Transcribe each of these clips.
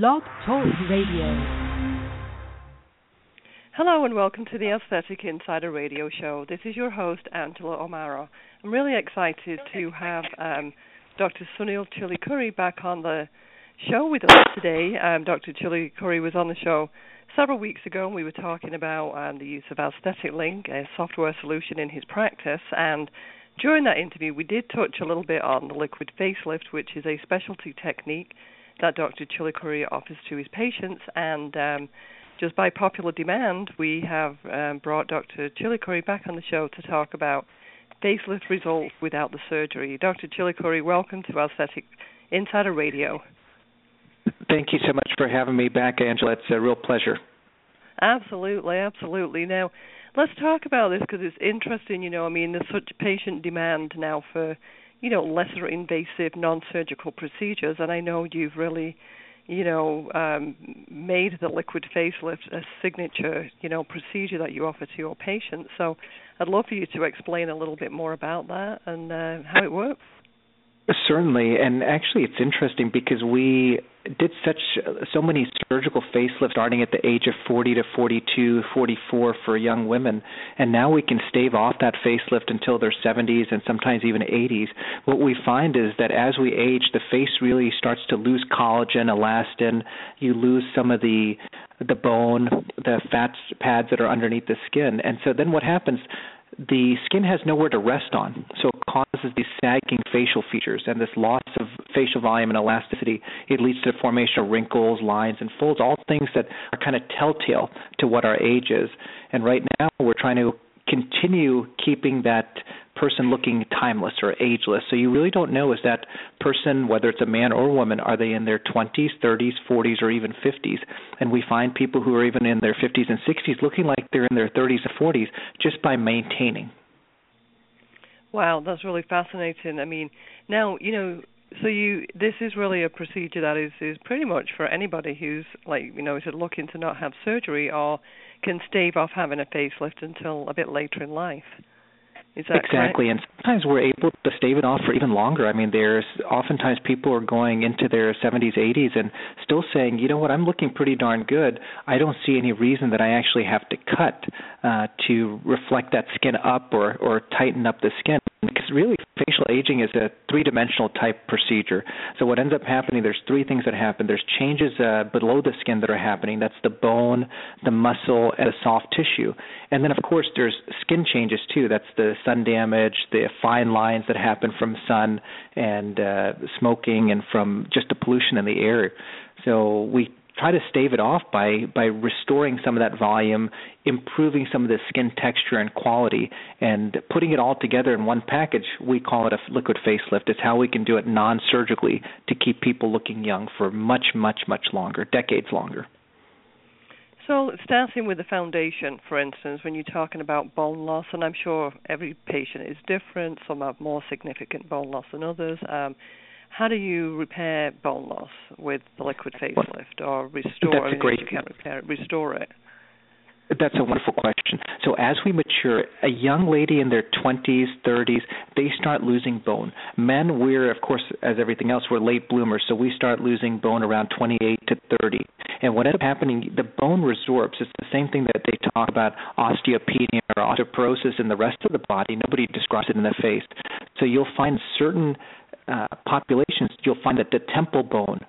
Blog Talk Radio. Hello and welcome to the Aesthetic Insider Radio Show. This is your host, Angela O'Mara. I'm really excited to have um, Dr. Suneel Chilukuri back on the show with us today. Um, Dr. Chilukuri was on the show several weeks ago and we were talking about um, the use of Aesthetic Link, a software solution in his practice. And during that interview, we did touch a little bit on the liquid facelift, which is a specialty technique that Dr. Chilukuri offers to his patients. And um, just by popular demand, we have um, brought Dr. Chilukuri back on the show to talk about facelift results without the surgery. Dr. Chilukuri, welcome to Aesthetic Insider Radio. Thank you so much for having me back, Angela. It's a real pleasure. Absolutely, absolutely. Now, let's talk about this because it's interesting. You know, I mean, there's such patient demand now for, you know, lesser invasive non-surgical procedures, and I know you've really you know, um, made the liquid facelift a signature, you know, procedure that you offer to your patients. So I'd love for you to explain a little bit more about that and uh, how it works. Certainly, and actually, it's interesting because we did such so many surgical facelifts starting at the age of 40 to 42, 44 for young women, and now we can stave off that facelift until their 70s and sometimes even 80s. What we find is that as we age, the face really starts to lose collagen, elastin. You lose some of the the bone, the fat pads that are underneath the skin, and so then what happens? The skin has nowhere to rest on, so it causes these sagging facial features and this loss of facial volume and elasticity. It leads to the formation of wrinkles, lines, and folds, all things that are kind of telltale to what our age is. And right now, we're trying to continue keeping that person looking timeless or ageless. So you really don't know is that person, whether it's a man or a woman, are they in their 20s, 30s, 40s, or even 50s? And we find people who are even in their 50s and 60s looking like they're in their 30s or 40s just by maintaining. Wow, that's really fascinating. I mean, now you know so you this is really a procedure that is is pretty much for anybody who's like you know is looking to not have surgery or can stave off having a facelift until a bit later in life exactly, correct? and sometimes we're able to stave it off for even longer. I mean, there's oftentimes people are going into their 70s, 80s, and still saying, you know what, I'm looking pretty darn good. I don't see any reason that I actually have to cut uh, to reflect that skin up or or tighten up the skin because really facial aging is a three-dimensional type procedure. So what ends up happening, there's three things that happen. There's changes uh, below the skin that are happening. That's the bone, the muscle, and the soft tissue. And then of course there's skin changes too. That's the sun damage, the fine lines that happen from sun and uh, smoking and from just the pollution in the air. So we try to stave it off by by restoring some of that volume, improving some of the skin texture and quality, and putting it all together in one package. We call it a liquid facelift. It's how we can do it non-surgically to keep people looking young for much, much, much longer, decades longer. So, starting with the foundation, for instance, when you're talking about bone loss, and I'm sure every patient is different, some have more significant bone loss than others. Um, how do you repair bone loss with the liquid facelift or restore That's a great, you can't repair it, restore it? That's a wonderful question. So as we mature, a young lady in their 20s, 30s, they start losing bone. Men, we're of course, as everything else, we're late bloomers, so we start losing bone around 28 to 30. And what ends up happening, the bone resorbs. It's the same thing that they talk about osteopenia or osteoporosis in the rest of the body. Nobody describes it in the face. So you'll find certain uh, populations, you'll find that the temple bone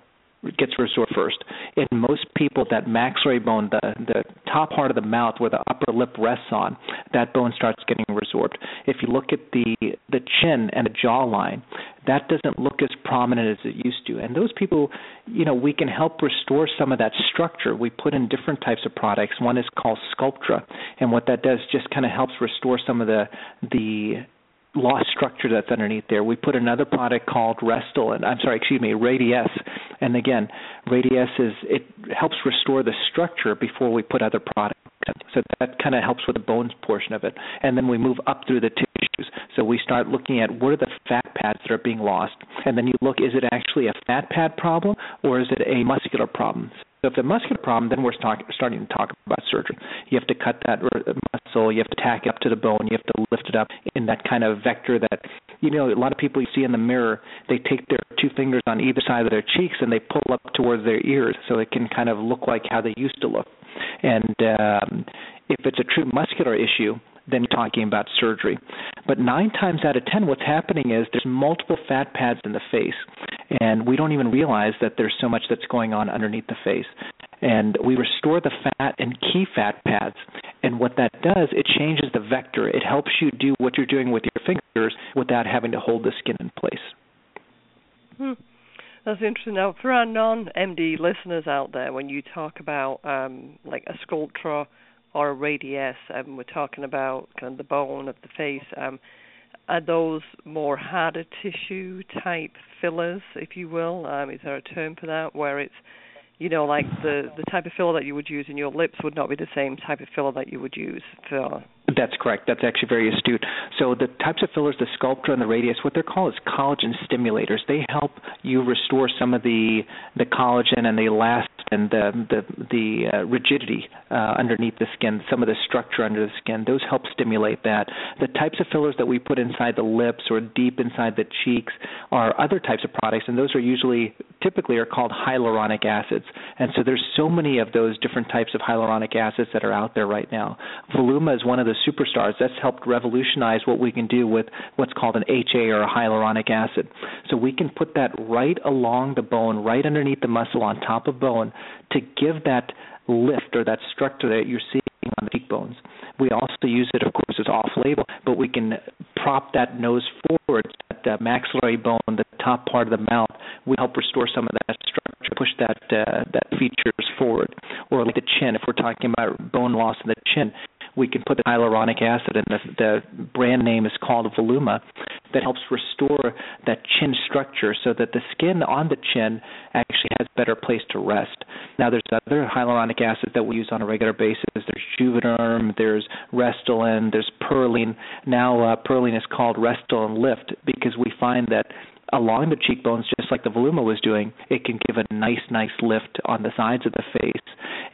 gets resorbed first. In most people, that maxillary bone, the the top part of the mouth where the upper lip rests on, that bone starts getting resorbed. If you look at the the chin and the jawline, that doesn't look as prominent as it used to. And those people, you know, we can help restore some of that structure. We put in different types of products. One is called Sculptra, and what that does just kind of helps restore some of the the lost structure that's underneath there. We put another product called Restil, and I'm sorry, excuse me, Radiesse, And again, Radiesse is it helps restore the structure before we put other products. So that kind of helps with the bones portion of it. And then we move up through the tissues. So we start looking at what are the fat pads that are being lost, and then you look is it actually a fat pad problem or is it a muscular problem? If a muscular problem, then we're start, starting to talk about surgery. You have to cut that muscle, you have to tack it up to the bone, you have to lift it up in that kind of vector that you know a lot of people you see in the mirror they take their two fingers on either side of their cheeks and they pull up towards their ears so it can kind of look like how they used to look and um, if it's a true muscular issue you're talking about surgery. But nine times out of ten, what's happening is there's multiple fat pads in the face, and we don't even realize that there's so much that's going on underneath the face. And we restore the fat and key fat pads. And what that does, it changes the vector. It helps you do what you're doing with your fingers without having to hold the skin in place. Hmm. That's interesting. Now, for our non-MD listeners out there, when you talk about um, like a Sculptra or a Radiesse, um, we're talking about kind of the bone of the face. Um, are those more harder tissue type fillers, if you will? Um, is there a term for that, where it's you know, like the the type of filler that you would use in your lips would not be the same type of filler that you would use for. That's correct. That's actually very astute. So the types of fillers, the Sculptra and the Radiesse, what they're called is collagen stimulators. They help you restore some of the the collagen and the elastin and the the, the uh, rigidity uh, underneath the skin, some of the structure under the skin. Those help stimulate that. The types of fillers that we put inside the lips or deep inside the cheeks are other types of products, and those are usually typically are called hyaluronic acids. And so there's so many of those different types of hyaluronic acids that are out there right now. Voluma is one of the superstars that's helped revolutionize what we can do with what's called an HA or a hyaluronic acid. So we can put that right along the bone, right underneath the muscle on top of bone to give that lift or that structure that you're seeing on the cheekbones. We also use it, of course, as off-label, but we can prop that nose forward, that maxillary bone, the top part of the mouth. We help restore some of that structure, push that uh, that features forward. Or like the chin, if we're talking about bone loss in the chin, we can put the hyaluronic acid, and the, the brand name is called Voluma, that helps restore that chin structure so that the skin on the chin actually has a better place to rest. Now, there's other hyaluronic acid that we use on a regular basis. There's Juvederm, there's Restylane, there's Perlane. Now, uh, is called Restylane Lift because we find that along the cheekbones, just like the Voluma was doing, it can give a nice, nice lift on the sides of the face.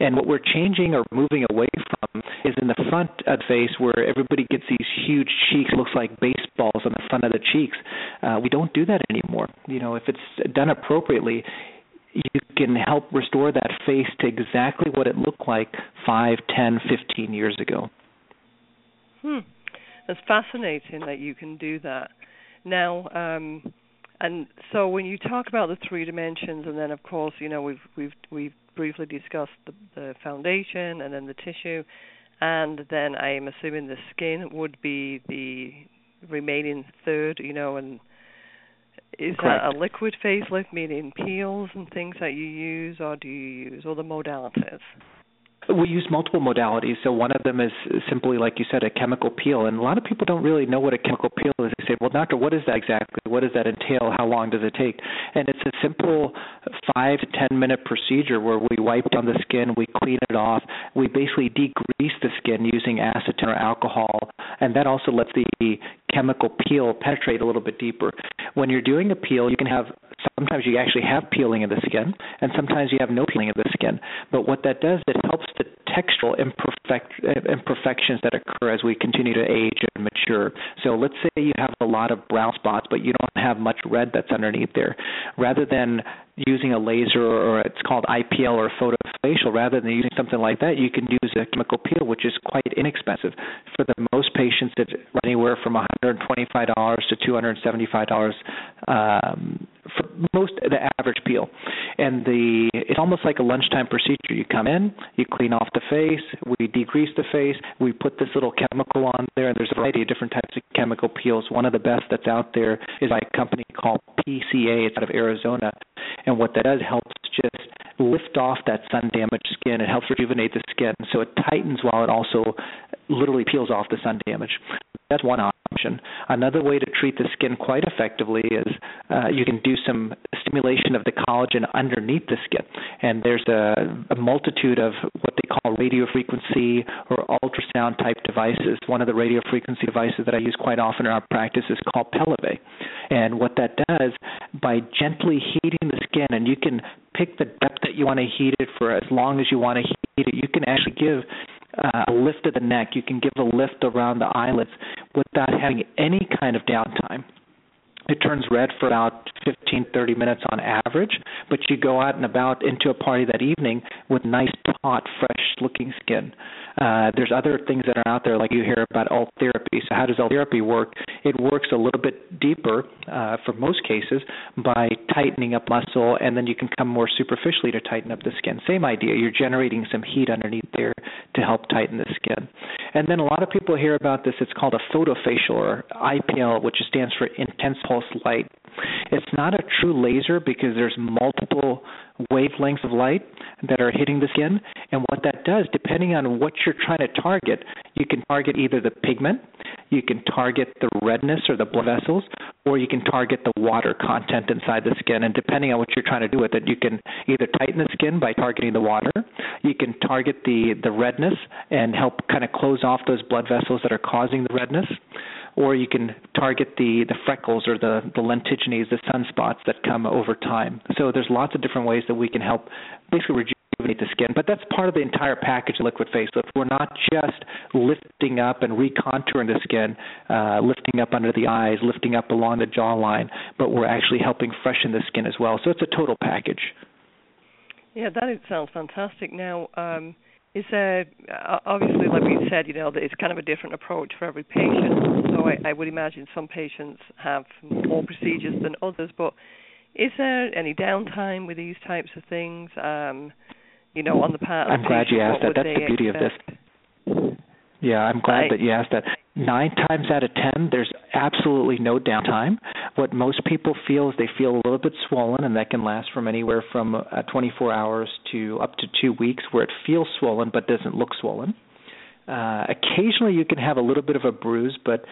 And what we're changing or moving away from is in the front of the face where everybody gets these huge cheeks, looks like baseballs on the front of the cheeks. Uh, we don't do that anymore. You know, if it's done appropriately, you can help restore that face to exactly what it looked like five, ten, fifteen years ago. Hmm. It's fascinating that you can do that. Now, um, and so when you talk about the three dimensions, and then of course, you know, we've we've we've briefly discussed the, the foundation and then the tissue, and then I am assuming the skin would be the remaining third, you know, and is Correct. that a liquid facelift, meaning peels and things that you use, or do you use all the modalities? We use multiple modalities. So one of them is simply, like you said, a chemical peel. And a lot of people don't really know what a chemical peel is. They say, "Well, doctor, what is that exactly? What does that entail? How long does it take?" And it's a simple five to ten minute procedure where we wipe down the skin, we clean it off, we basically degrease the skin using acetone or alcohol, and that also lets the chemical peel penetrate a little bit deeper. When you're doing a peel, you can have sometimes you actually have peeling of the skin, and sometimes you have no peeling of the skin. But what that does, it helps the textural imperfect, imperfections that occur as we continue to age and mature. So let's say you have a lot of brown spots, but you don't have much red that's underneath there. Rather than using a laser or it's called IPL or photofacial, rather than using something like that, you can use a chemical peel, which is quite inexpensive. For the most patients, it's anywhere from $125 to $275 um, for most the average peel. And the it's almost like a lunchtime procedure. You come in, you clean off the face, we degrease the face, we put this little chemical on there, and there's a variety of different types of chemical peels. One of the best that's out there is by a company called PCA. It's out of Arizona, and what that does helps just lift off that sun damaged skin. It helps rejuvenate the skin, so it tightens while it also literally peels off the sun damage. That's one option. Another way to treat the skin quite effectively is uh, you can do some stimulation of the collagen underneath the skin. And there's a, a multitude of what they call radio frequency or ultrasound type devices. One of the radio frequency devices that I use quite often in our practice is called Pellevé. And what that does, by gently heating and you can pick the depth that you want to heat it for as long as you want to heat it, you can actually give uh, a lift of the neck. You can give a lift around the eyelids without having any kind of downtime. It turns red for about 15, 30 minutes on average, but you go out and about into a party that evening with nice, taut, fresh-looking skin. Uh, there's other things that are out there, like you hear about Ultherapy. So how does Ultherapy work? It works a little bit deeper, uh, for most cases, by tightening up muscle, and then you can come more superficially to tighten up the skin. Same idea. You're generating some heat underneath there to help tighten the skin. And then a lot of people hear about this. It's called a photofacial or IPL, which stands for intense pulse light. It's not a true laser because there's multiple wavelengths of light that are hitting the skin. And what that does, depending on what you're trying to target, you can target either the pigment, you can target the redness or the blood vessels, or you can target the water content inside the skin. And depending on what you're trying to do with it, you can either tighten the skin by targeting the water, you can target the, the redness and help kind of close off those blood vessels that are causing the redness or you can target the the freckles or the the lentigines, the sunspots that come over time. So there's lots of different ways that we can help basically rejuvenate the skin. But that's part of the entire package of liquid facelift. We're not just lifting up and recontouring the skin, uh, lifting up under the eyes, lifting up along the jawline, but we're actually helping freshen the skin as well. So it's a total package. Yeah, that sounds fantastic. Now, um, is there obviously, like we said, you know, that it's kind of a different approach for every patient. So I, I would imagine some patients have more procedures than others. But is there any downtime with these types of things? Um, you know, on the part. I'm glad you asked that. That's the beauty expect? of this. Yeah, I'm glad I, that you asked that. Nine times out of ten, there's absolutely no downtime. What most people feel is they feel a little bit swollen, and that can last from anywhere from uh, 24 hours to up to two weeks, where it feels swollen but doesn't look swollen. Uh, occasionally, you can have a little bit of a bruise, but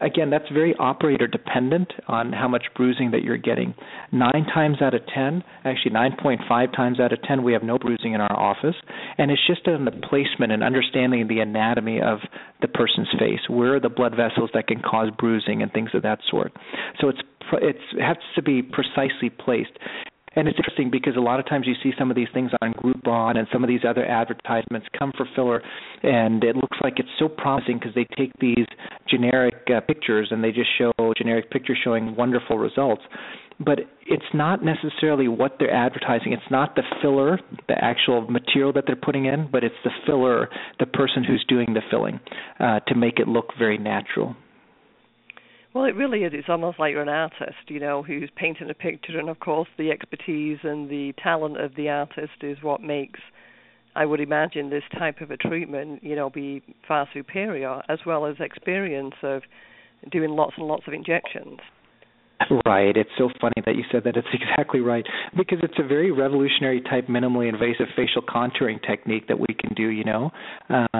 again, that's very operator dependent on how much bruising that you're getting. Nine times out of ten, actually 9.5 times out of ten, we have no bruising in our office, and it's just on the placement and understanding the anatomy of the person's face. Where are the blood vessels that can cause bruising and things of that sort? So it's it has to be precisely placed. And it's interesting because a lot of times you see some of these things on Groupon and some of these other advertisements come for filler, and it looks like it's so promising because they take these generic uh, pictures and they just show generic pictures showing wonderful results. But it's not necessarily what they're advertising. It's not the filler, the actual material that they're putting in, but it's the filler, the person who's doing the filling, uh, to make it look very natural. Well, it really is. It's almost like you're an artist, you know, who's painting a picture, and of course, the expertise and the talent of the artist is what makes, I would imagine, this type of a treatment, you know, be far superior, as well as experience of doing lots and lots of injections. Right. It's so funny that you said that. It's exactly right because it's a very revolutionary type minimally invasive facial contouring technique that we can do. You know,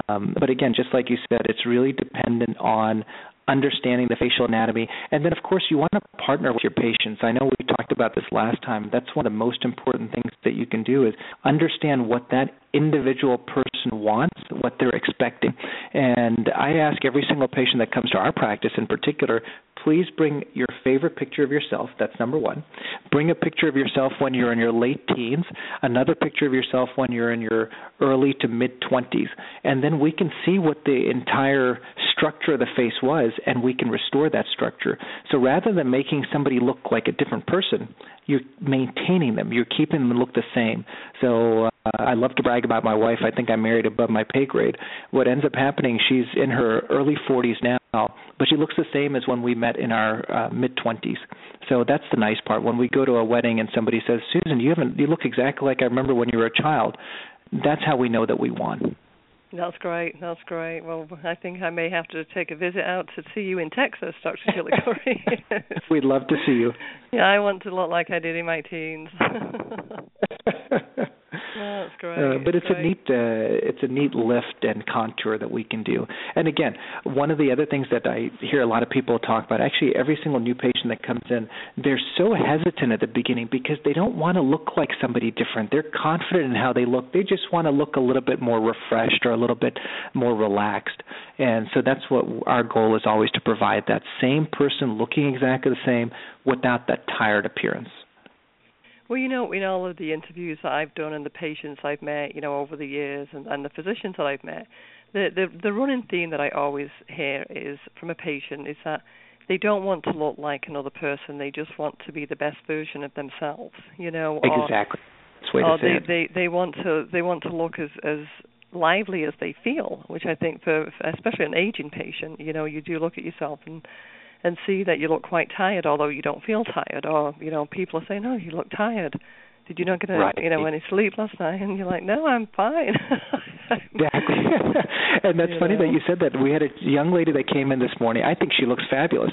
um, but again, just like you said, it's really dependent on understanding the facial anatomy. And then, of course, you want to partner with your patients. I know we talked about this last time. That's one of the most important things that you can do is understand what that individual person wants, what they're expecting. And I ask every single patient that comes to our practice in particular, please bring your favorite picture of yourself. That's number one. Bring a picture of yourself when you're in your late teens, another picture of yourself when you're in your early to mid 20s. And then we can see what the entire structure of the face was, and we can restore that structure. So rather than making somebody look like a different person, you're maintaining them. You're keeping them look the same. So uh, I love to brag about my wife. I think I'm married above my pay grade. What ends up happening, she's in her early 40s now, but she looks the same as when we met in our uh, mid 20s. So that's the nice part. When we go to a wedding and somebody says, "Susan, you haven't you look exactly like I remember when you were a child." That's how we know that we won. That's great. That's great. Well, I think I may have to take a visit out to see you in Texas, Dr. Chili Curry. We'd love to see you. Yeah, I want to look like I did in my teens. that's great. Oh, uh, but it's right. a neat uh, it's a neat lift and contour that we can do. And again, one of the other things that I hear a lot of people talk about, actually every single new patient that comes in, they're so hesitant at the beginning because they don't want to look like somebody different. They're confident in how they look. They just want to look a little bit more refreshed or a little bit more relaxed. And so that's what our goal is always to provide that same person looking exactly the same without that tired appearance. Well, you know, in all of the interviews that I've done and the patients I've met, you know, over the years, and, and the physicians that I've met, the, the the running theme that I always hear is from a patient is that they don't want to look like another person. They just want to be the best version of themselves. You know, exactly. Or, or they, they they want to they want to look as as lively as they feel, which I think for especially an aging patient, you know, you do look at yourself and and see that you look quite tired, although you don't feel tired. Or you know, people are saying, "Oh, you look tired." Did you not get a, right. you know any sleep last night? And you're like, no, I'm fine. exactly. and that's you funny know? that you said that. We had a young lady that came in this morning. I think she looks fabulous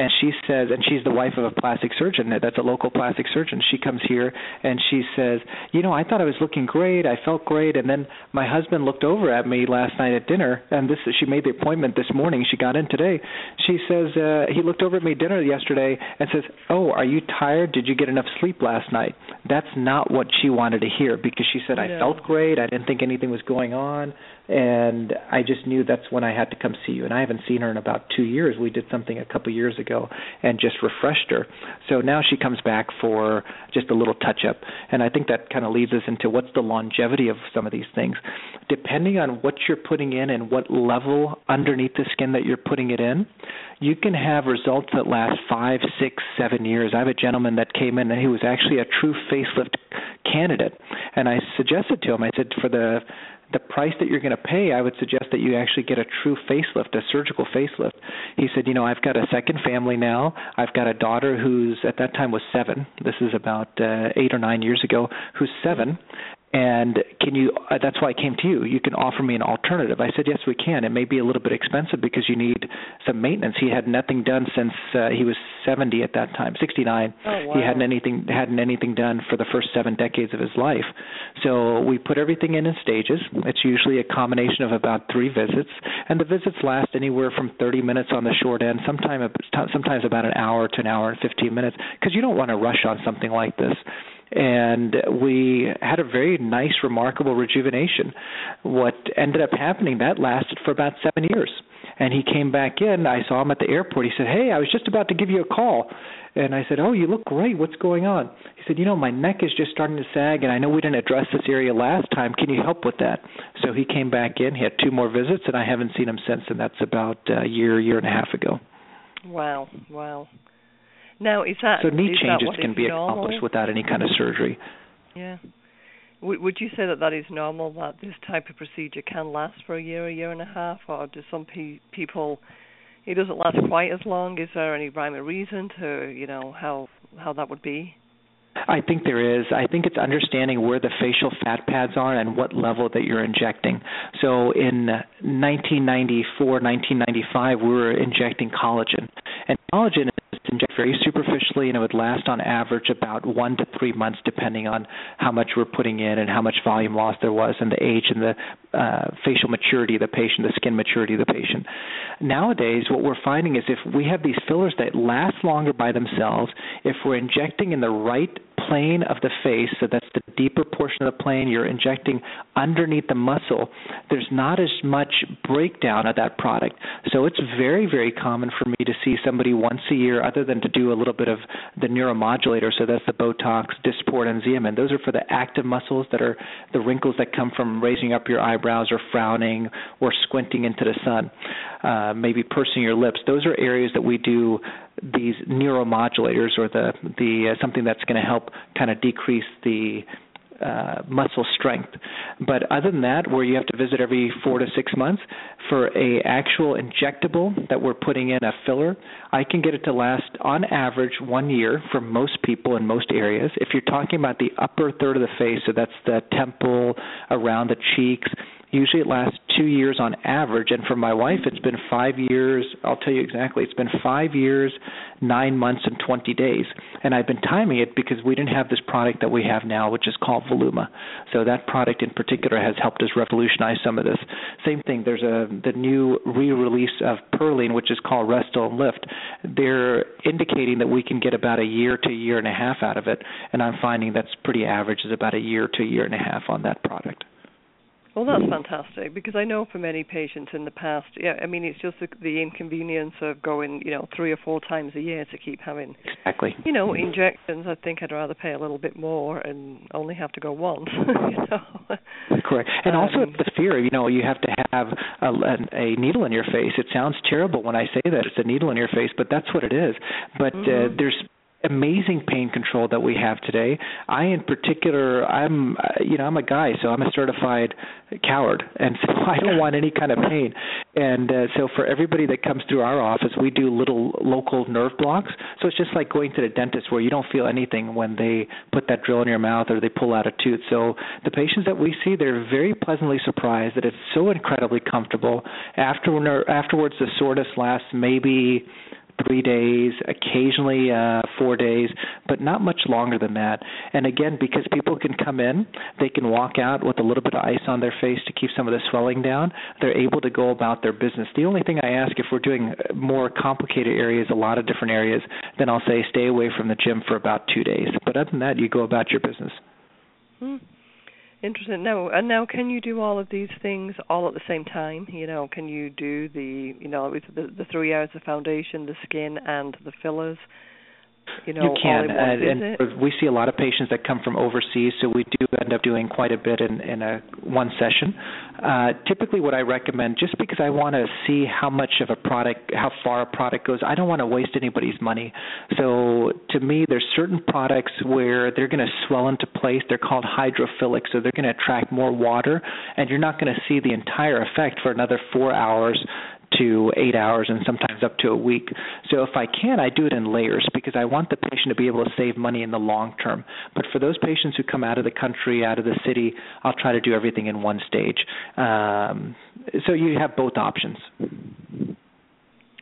and she says, and she's the wife of a plastic surgeon. That's a local plastic surgeon. She comes here and she says, you know, I thought I was looking great. I felt great, and then my husband looked over at me last night at dinner, and this she made the appointment this morning. She got in today. She says uh, he looked over at me dinner yesterday and says, "Oh, are you tired? Did you get enough sleep last night?" That's not what she wanted to hear because she said, "I felt great. I didn't think anything was going on." And I just knew that's when I had to come see you. And I haven't seen her in about two years. We did something a couple years ago and just refreshed her. So now she comes back for just a little touch up. And I think that kind of leads us into what's the longevity of some of these things. Depending on what you're putting in and what level underneath the skin that you're putting it in, you can have results that last five, six, seven years. I have a gentleman that came in and he was actually a true facelift candidate. And I suggested to him, I said, for the the price that you're going to pay, I would suggest that you actually get a true facelift, a surgical facelift. He said, you know, I've got a second family now. I've got a daughter who's at that time was seven. This is about uh, eight or nine years ago. Who's seven, and can you uh, that's why I came to you. You can offer me an alternative. I said yes we can. It may be a little bit expensive because you need some maintenance. He had nothing done since uh, he was 70 at that time 69 oh, wow. he hadn't anything hadn't anything done for the first 7 decades of his life. So we put everything in in stages. It's usually a combination of about 3 visits. And the visits last anywhere from 30 minutes on the short end sometimes sometimes about an hour to an hour and 15 minutes because you don't want to rush on something like this and we had a very nice, remarkable rejuvenation. What ended up happening that lasted for about seven years. And he came back in. I saw him at the airport. He said, "Hey, I was just about to give you a call." And I said, "Oh, you look great. What's going on?" He said, "You know, my neck is just starting to sag, and I know we didn't address this area last time. Can you help with that?" So he came back in. He had two more visits, and I haven't seen him since. And that's about a year, year and a half ago. Wow, wow. Now, is that so knee changes can be normal? accomplished without any kind of surgery. Yeah. W- would you say that that is normal? That this type of procedure can last for a year, a year and a half, or do some pe- people it doesn't last quite as long? Is there any rhyme or reason to you know how how that would be? I think there is. I think it's understanding where the facial fat pads are and what level that you're injecting. So in 1994, 1995, we were injecting collagen. And collagen injected very superficially and it would last on average about one to three months depending on how much we're putting in and how much volume loss there was and the age and the uh, facial maturity of the patient, the skin maturity of the patient. Nowadays, what we're finding is if we have these fillers that last longer by themselves, if we're injecting in the right plane of the face, so that's the deeper portion of the plane, you're injecting underneath the muscle, there's not as much breakdown of that product. So it's very, very common for me to see somebody once a year, other than to do a little bit of the neuromodulator, so that's the Botox, Dysport, and Xeomin. Those are for the active muscles that are the wrinkles that come from raising up your eyebrows or frowning or squinting into the sun, uh, maybe pursing your lips. Those are areas that we do these neuromodulators or the the uh, something that's going to help kind of decrease the uh, muscle strength. But other than that, where you have to visit every four to six months for a actual injectable that we're putting in a filler, I can get it to last on average one year for most people in most areas. If you're talking about the upper third of the face, so that's the temple, around the cheeks, usually it lasts two years on average. And for my wife, it's been five years. I'll tell you exactly. It's been five years, nine months, and 20 days. And I've been timing it because we didn't have this product that we have now, which is called Voluma. So that product in particular has helped us revolutionize some of this. Same thing. There's a the new re-release of Perlane, which is called Restylane Lift. They're indicating that we can get about a year to a year and a half out of it, and I'm finding that's pretty average is about a year to a year and a half on that product. Well, that's fantastic because I know for many patients in the past, yeah, I mean, it's just the, the inconvenience of going, you know, three or four times a year to keep having, exactly, you know, injections. I think I'd rather pay a little bit more and only have to go once. you know. Correct, and um, also the fear, of you know, you have to have a, a, needle in your face. It sounds terrible when I say that it's a needle in your face, but that's what it is. But uh, mm-hmm. uh, there's amazing pain control that we have today. I, in particular, I'm uh, you know I'm a guy, so I'm a certified coward, and so I don't want any kind of pain. And uh, so for everybody that comes through our office, we do little local nerve blocks. So it's just like going to the dentist where you don't feel anything when they put that drill in your mouth or they pull out a tooth. So the patients that we see, they're very pleasantly surprised that it's so incredibly comfortable. After afterwards, the soreness lasts maybe three days, occasionally uh, four days, but not much longer than that. And again, because people can come in, they can walk out with a little bit of ice on their face to keep some of the swelling down. They're able to go about their business. The only thing I ask if we're doing more complicated areas, a lot of different areas, then I'll say stay away from the gym for about two days. But other than that, you go about your business. Hmm. Interesting. Now, and now, can you do all of these things all at the same time? You know, can you do the, you know, the the three hours of foundation, the skin, and the fillers? You know, you can, and, and we see a lot of patients that come from overseas, so we do end up doing quite a bit in, in a one session. Uh, typically, what I recommend, just because I want to see how much of a product, how far a product goes, I don't want to waste anybody's money. So, to me, there's certain products where they're going to swell into place. They're called hydrophilic, so they're going to attract more water, and you're not going to see the entire effect for another four hours to eight hours and sometimes up to a week. So if I can, I do it in layers because I want the patient to be able to save money in the long term. But for those patients who come out of the country, out of the city, I'll try to do everything in one stage. Um, so you have both options.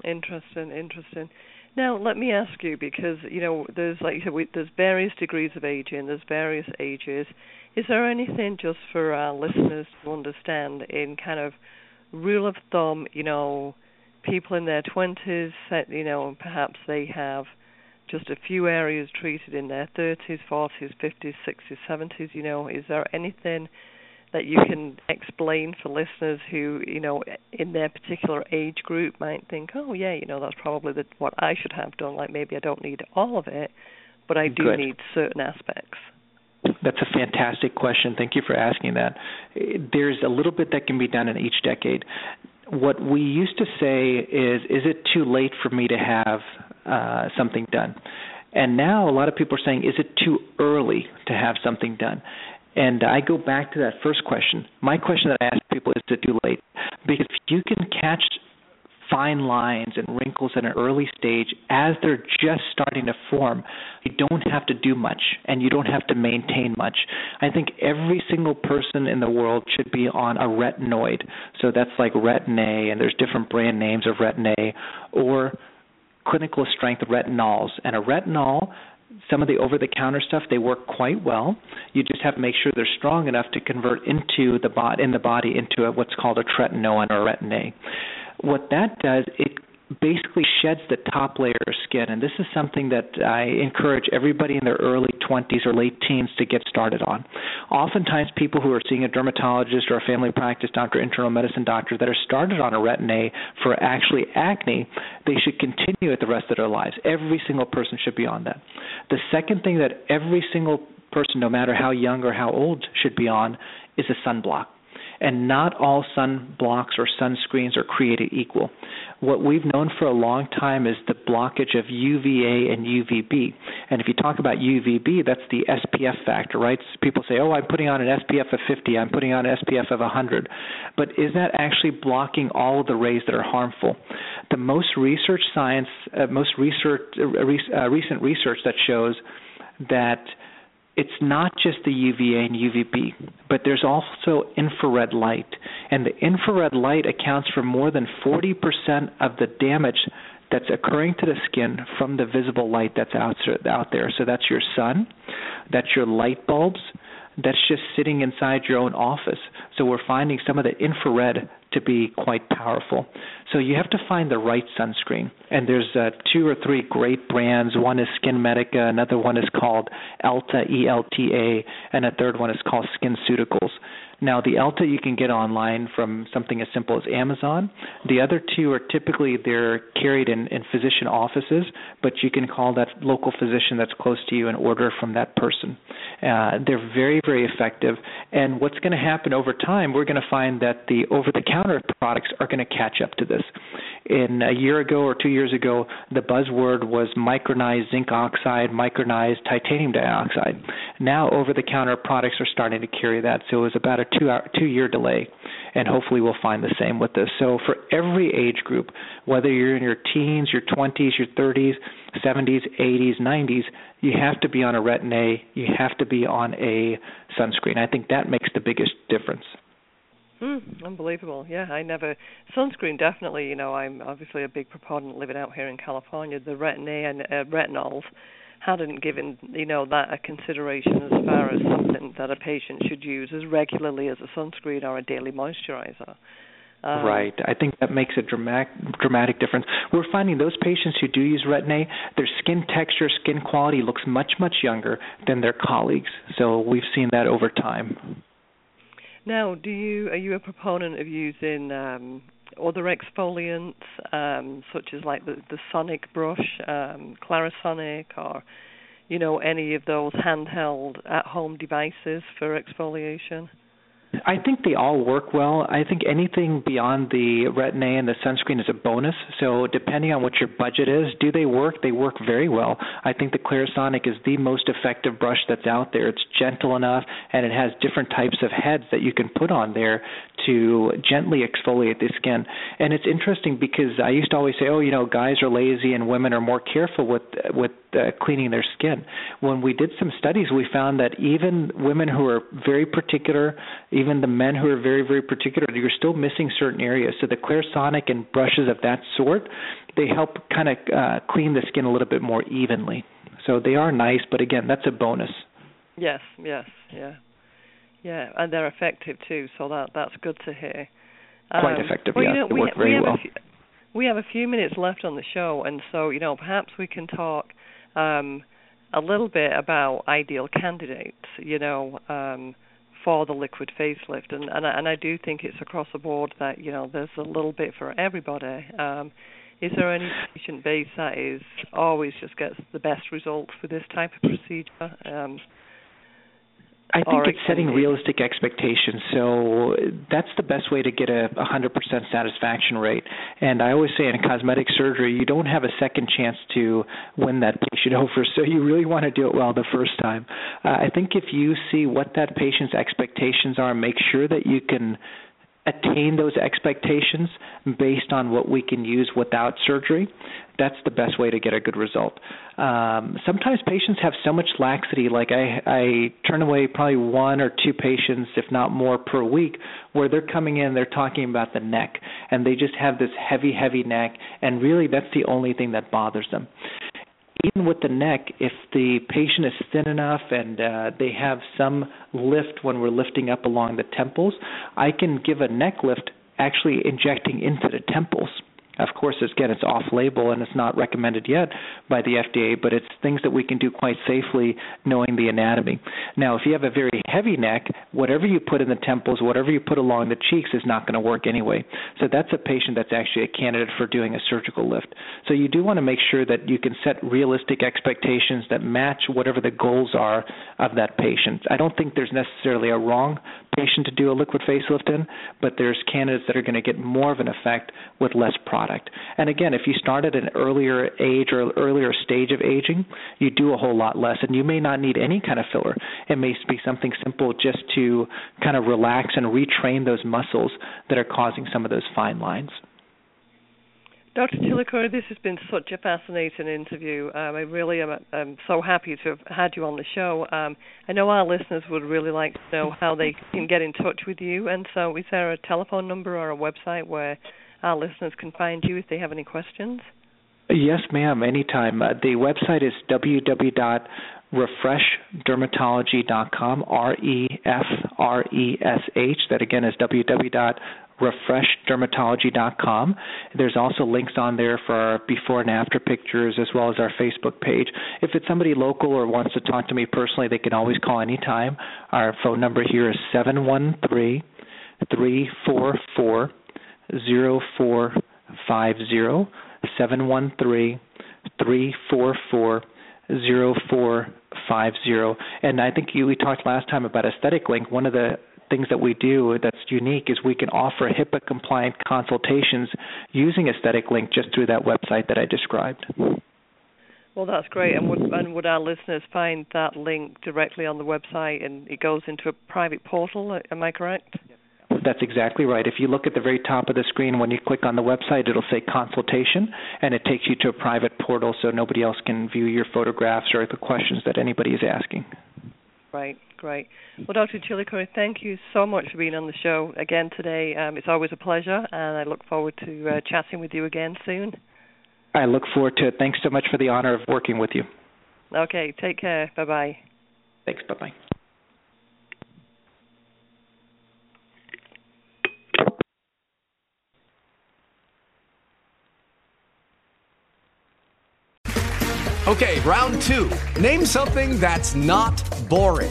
Interesting, interesting. Now, let me ask you because you know there's like you said, we, there's various degrees of aging, there's various ages. Is there anything just for our listeners to understand in kind of rule of thumb, you know, people in their 20s, uh, you know, perhaps they have just a few areas treated in their 30s, 40s, 50s, 60s, 70s, you know, is there anything that you can explain for listeners who, you know, in their particular age group might think, oh yeah, you know, that's probably the, what I should have done. Like maybe I don't need all of it, but I do Good. need certain aspects. That's a fantastic question. Thank you for asking that. There's a little bit that can be done in each decade. What we used to say is, is it too late for me to have uh, something done? And now a lot of people are saying, is it too early to have something done? And I go back to that first question. My question that I ask people is, is it too late? Because if you can catch fine lines and wrinkles at an early stage as they're just starting to form. You don't have to do much and you don't have to maintain much. I think every single person in the world should be on a retinoid. So that's like Retin A, and there's different brand names of Retin A, or clinical strength retinols. And a retinol some of the over the counter stuff they work quite well you just have to make sure they're strong enough to convert into the bot in the body into a, what's called a tretinoin or retin A what that does, it basically sheds the top layer of skin. And this is something that I encourage everybody in their early 20s or late teens to get started on. Oftentimes, people who are seeing a dermatologist or a family practice doctor, internal medicine doctor that are started on a retin A for actually acne, they should continue it the rest of their lives. Every single person should be on that. The second thing that every single person, no matter how young or how old, should be on is a sunblock and not all sun blocks or sunscreens are created equal. What we've known for a long time is the blockage of UVA and UVB. And if you talk about UVB, that's the SPF factor, right? People say, "Oh, I'm putting on an SPF of 50, I'm putting on an SPF of 100." But is that actually blocking all of the rays that are harmful? The most research science, uh, most research, uh, uh, recent research that shows that it's not just the UVA and UVB, but there's also infrared light. And the infrared light accounts for more than 40% of the damage that's occurring to the skin from the visible light that's out, there. So that's your sun, that's your light bulbs, that's just sitting inside your own office. So we're finding some of the infrared to be quite powerful. So you have to find the right sunscreen. And there's uh, two or three great brands. One is SkinMedica, another one is called Elta, E L T A, and a third one is called SkinCeuticals. Now, the Elta you can get online from something as simple as Amazon. The other two are typically they're carried in, in physician offices, but you can call that local physician that's close to you and order from that person. Uh, they're very, very effective. And what's going to happen over time, we're going to find that the over-the-counter products are going to catch up to this. In a year ago or two years ago, the buzzword was micronized zinc oxide, micronized titanium dioxide. Now, over-the-counter products are starting to carry that. So it was about a two hour, two year delay, and hopefully we'll find the same with this. So for every age group, whether you're in your teens, your 20s, your 30s, 70s, 80s, 90s, you have to be on a Retin A. You have to be on a sunscreen. I think that makes the biggest difference. Mm, unbelievable. Yeah, I never sunscreen definitely. You know, I'm obviously a big proponent living out here in California. The Retin A and uh, retinols hadn't given you know that a consideration as far as something that a patient should use as regularly as a sunscreen or a daily moisturizer. Um, right. I think that makes a dramatic dramatic difference. We're finding those patients who do use Retin A, their skin texture, skin quality looks much much younger than their colleagues. So we've seen that over time. Now, do you are you a proponent of using um, other exfoliants, um, such as like the, the Sonic brush, um, Clarisonic, or you know any of those handheld at-home devices for exfoliation? I think they all work well. I think anything beyond the Retin A and the sunscreen is a bonus. So depending on what your budget is, do they work? They work very well. I think the Clarisonic is the most effective brush that's out there. It's gentle enough and it has different types of heads that you can put on there to gently exfoliate the skin. And it's interesting because I used to always say, oh, you know, guys are lazy and women are more careful with with uh, cleaning their skin. When we did some studies, we found that even women who are very particular, even the men who are very very particular, you're still missing certain areas. So the Clarisonic and brushes of that sort, they help kind of uh, clean the skin a little bit more evenly. So they are nice, but again, that's a bonus. Yes, yes, yeah. Yeah, and they're effective too, so that that's good to hear. Quite um, effective, well, yeah. You know, they work very we well. Few, we have a few minutes left on the show, and so you know perhaps we can talk um, a little bit about ideal candidates. You know. Um, for the liquid facelift, and and I, and I do think it's across the board that you know there's a little bit for everybody. Um, is there any patient base that is always just gets the best results for this type of procedure? Um, I think it's setting realistic expectations. So that's the best way to get a 100% satisfaction rate. And I always say in cosmetic surgery, you don't have a second chance to win that patient over. So you really want to do it well the first time. Uh, I think if you see what that patient's expectations are, make sure that you can attain those expectations based on what we can use without surgery, that's the best way to get a good result. Um, sometimes patients have so much laxity, like I, I turn away probably one or two patients, if not more, per week, where they're coming in, they're talking about the neck, and they just have this heavy, heavy neck, and really that's the only thing that bothers them even with the neck, if the patient is thin enough and uh, they have some lift when we're lifting up along the temples, I can give a neck lift actually injecting into the temples. Of course, again, it's off label and it's not recommended yet by the FDA, but it's things that we can do quite safely knowing the anatomy. Now, if you have a very heavy neck, whatever you put in the temples, whatever you put along the cheeks is not going to work anyway. So that's a patient that's actually a candidate for doing a surgical lift. So you do want to make sure that you can set realistic expectations that match whatever the goals are of that patient. I don't think there's necessarily a wrong to do a liquid facelift in, but there's candidates that are going to get more of an effect with less product. And again, if you start at an earlier age or earlier stage of aging, you do a whole lot less, and you may not need any kind of filler. It may be something simple just to kind of relax and retrain those muscles that are causing some of those fine lines. Dr. Chilukuri, this has been such a fascinating interview. Um, I really am I'm so happy to have had you on the show. Um, I know our listeners would really like to know how they can get in touch with you, and so is there a telephone number or a website where our listeners can find you if they have any questions? Yes, ma'am, anytime. Uh, the website is www.refreshdermatology.com, R E F R E S H. That again is www refreshdermatology.com. There's also links on there for our before and after pictures as well as our Facebook page. If it's somebody local or wants to talk to me personally, they can always call anytime. Our phone number here is 713 344 0450. 713 344 0450. And I think you, we talked last time about Aesthetic Link. One of the things that we do that's unique is we can offer HIPAA compliant consultations using Aesthetic Link just through that website that I described. Well, that's great. And would, and would our listeners find that link directly on the website and it goes into a private portal? Am I correct? That's exactly right. If you look at the very top of the screen, when you click on the website, it'll say consultation, and it takes you to a private portal so nobody else can view your photographs or the questions that anybody is asking. Right, great. Well, Dr. Chilukuri, thank you so much for being on the show again today. Um, it's always a pleasure, and I look forward to uh, chatting with you again soon. I look forward to it. Thanks so much for the honor of working with you. Okay, take care. Bye bye. Thanks. Bye bye. Okay, round two. Name something that's not boring.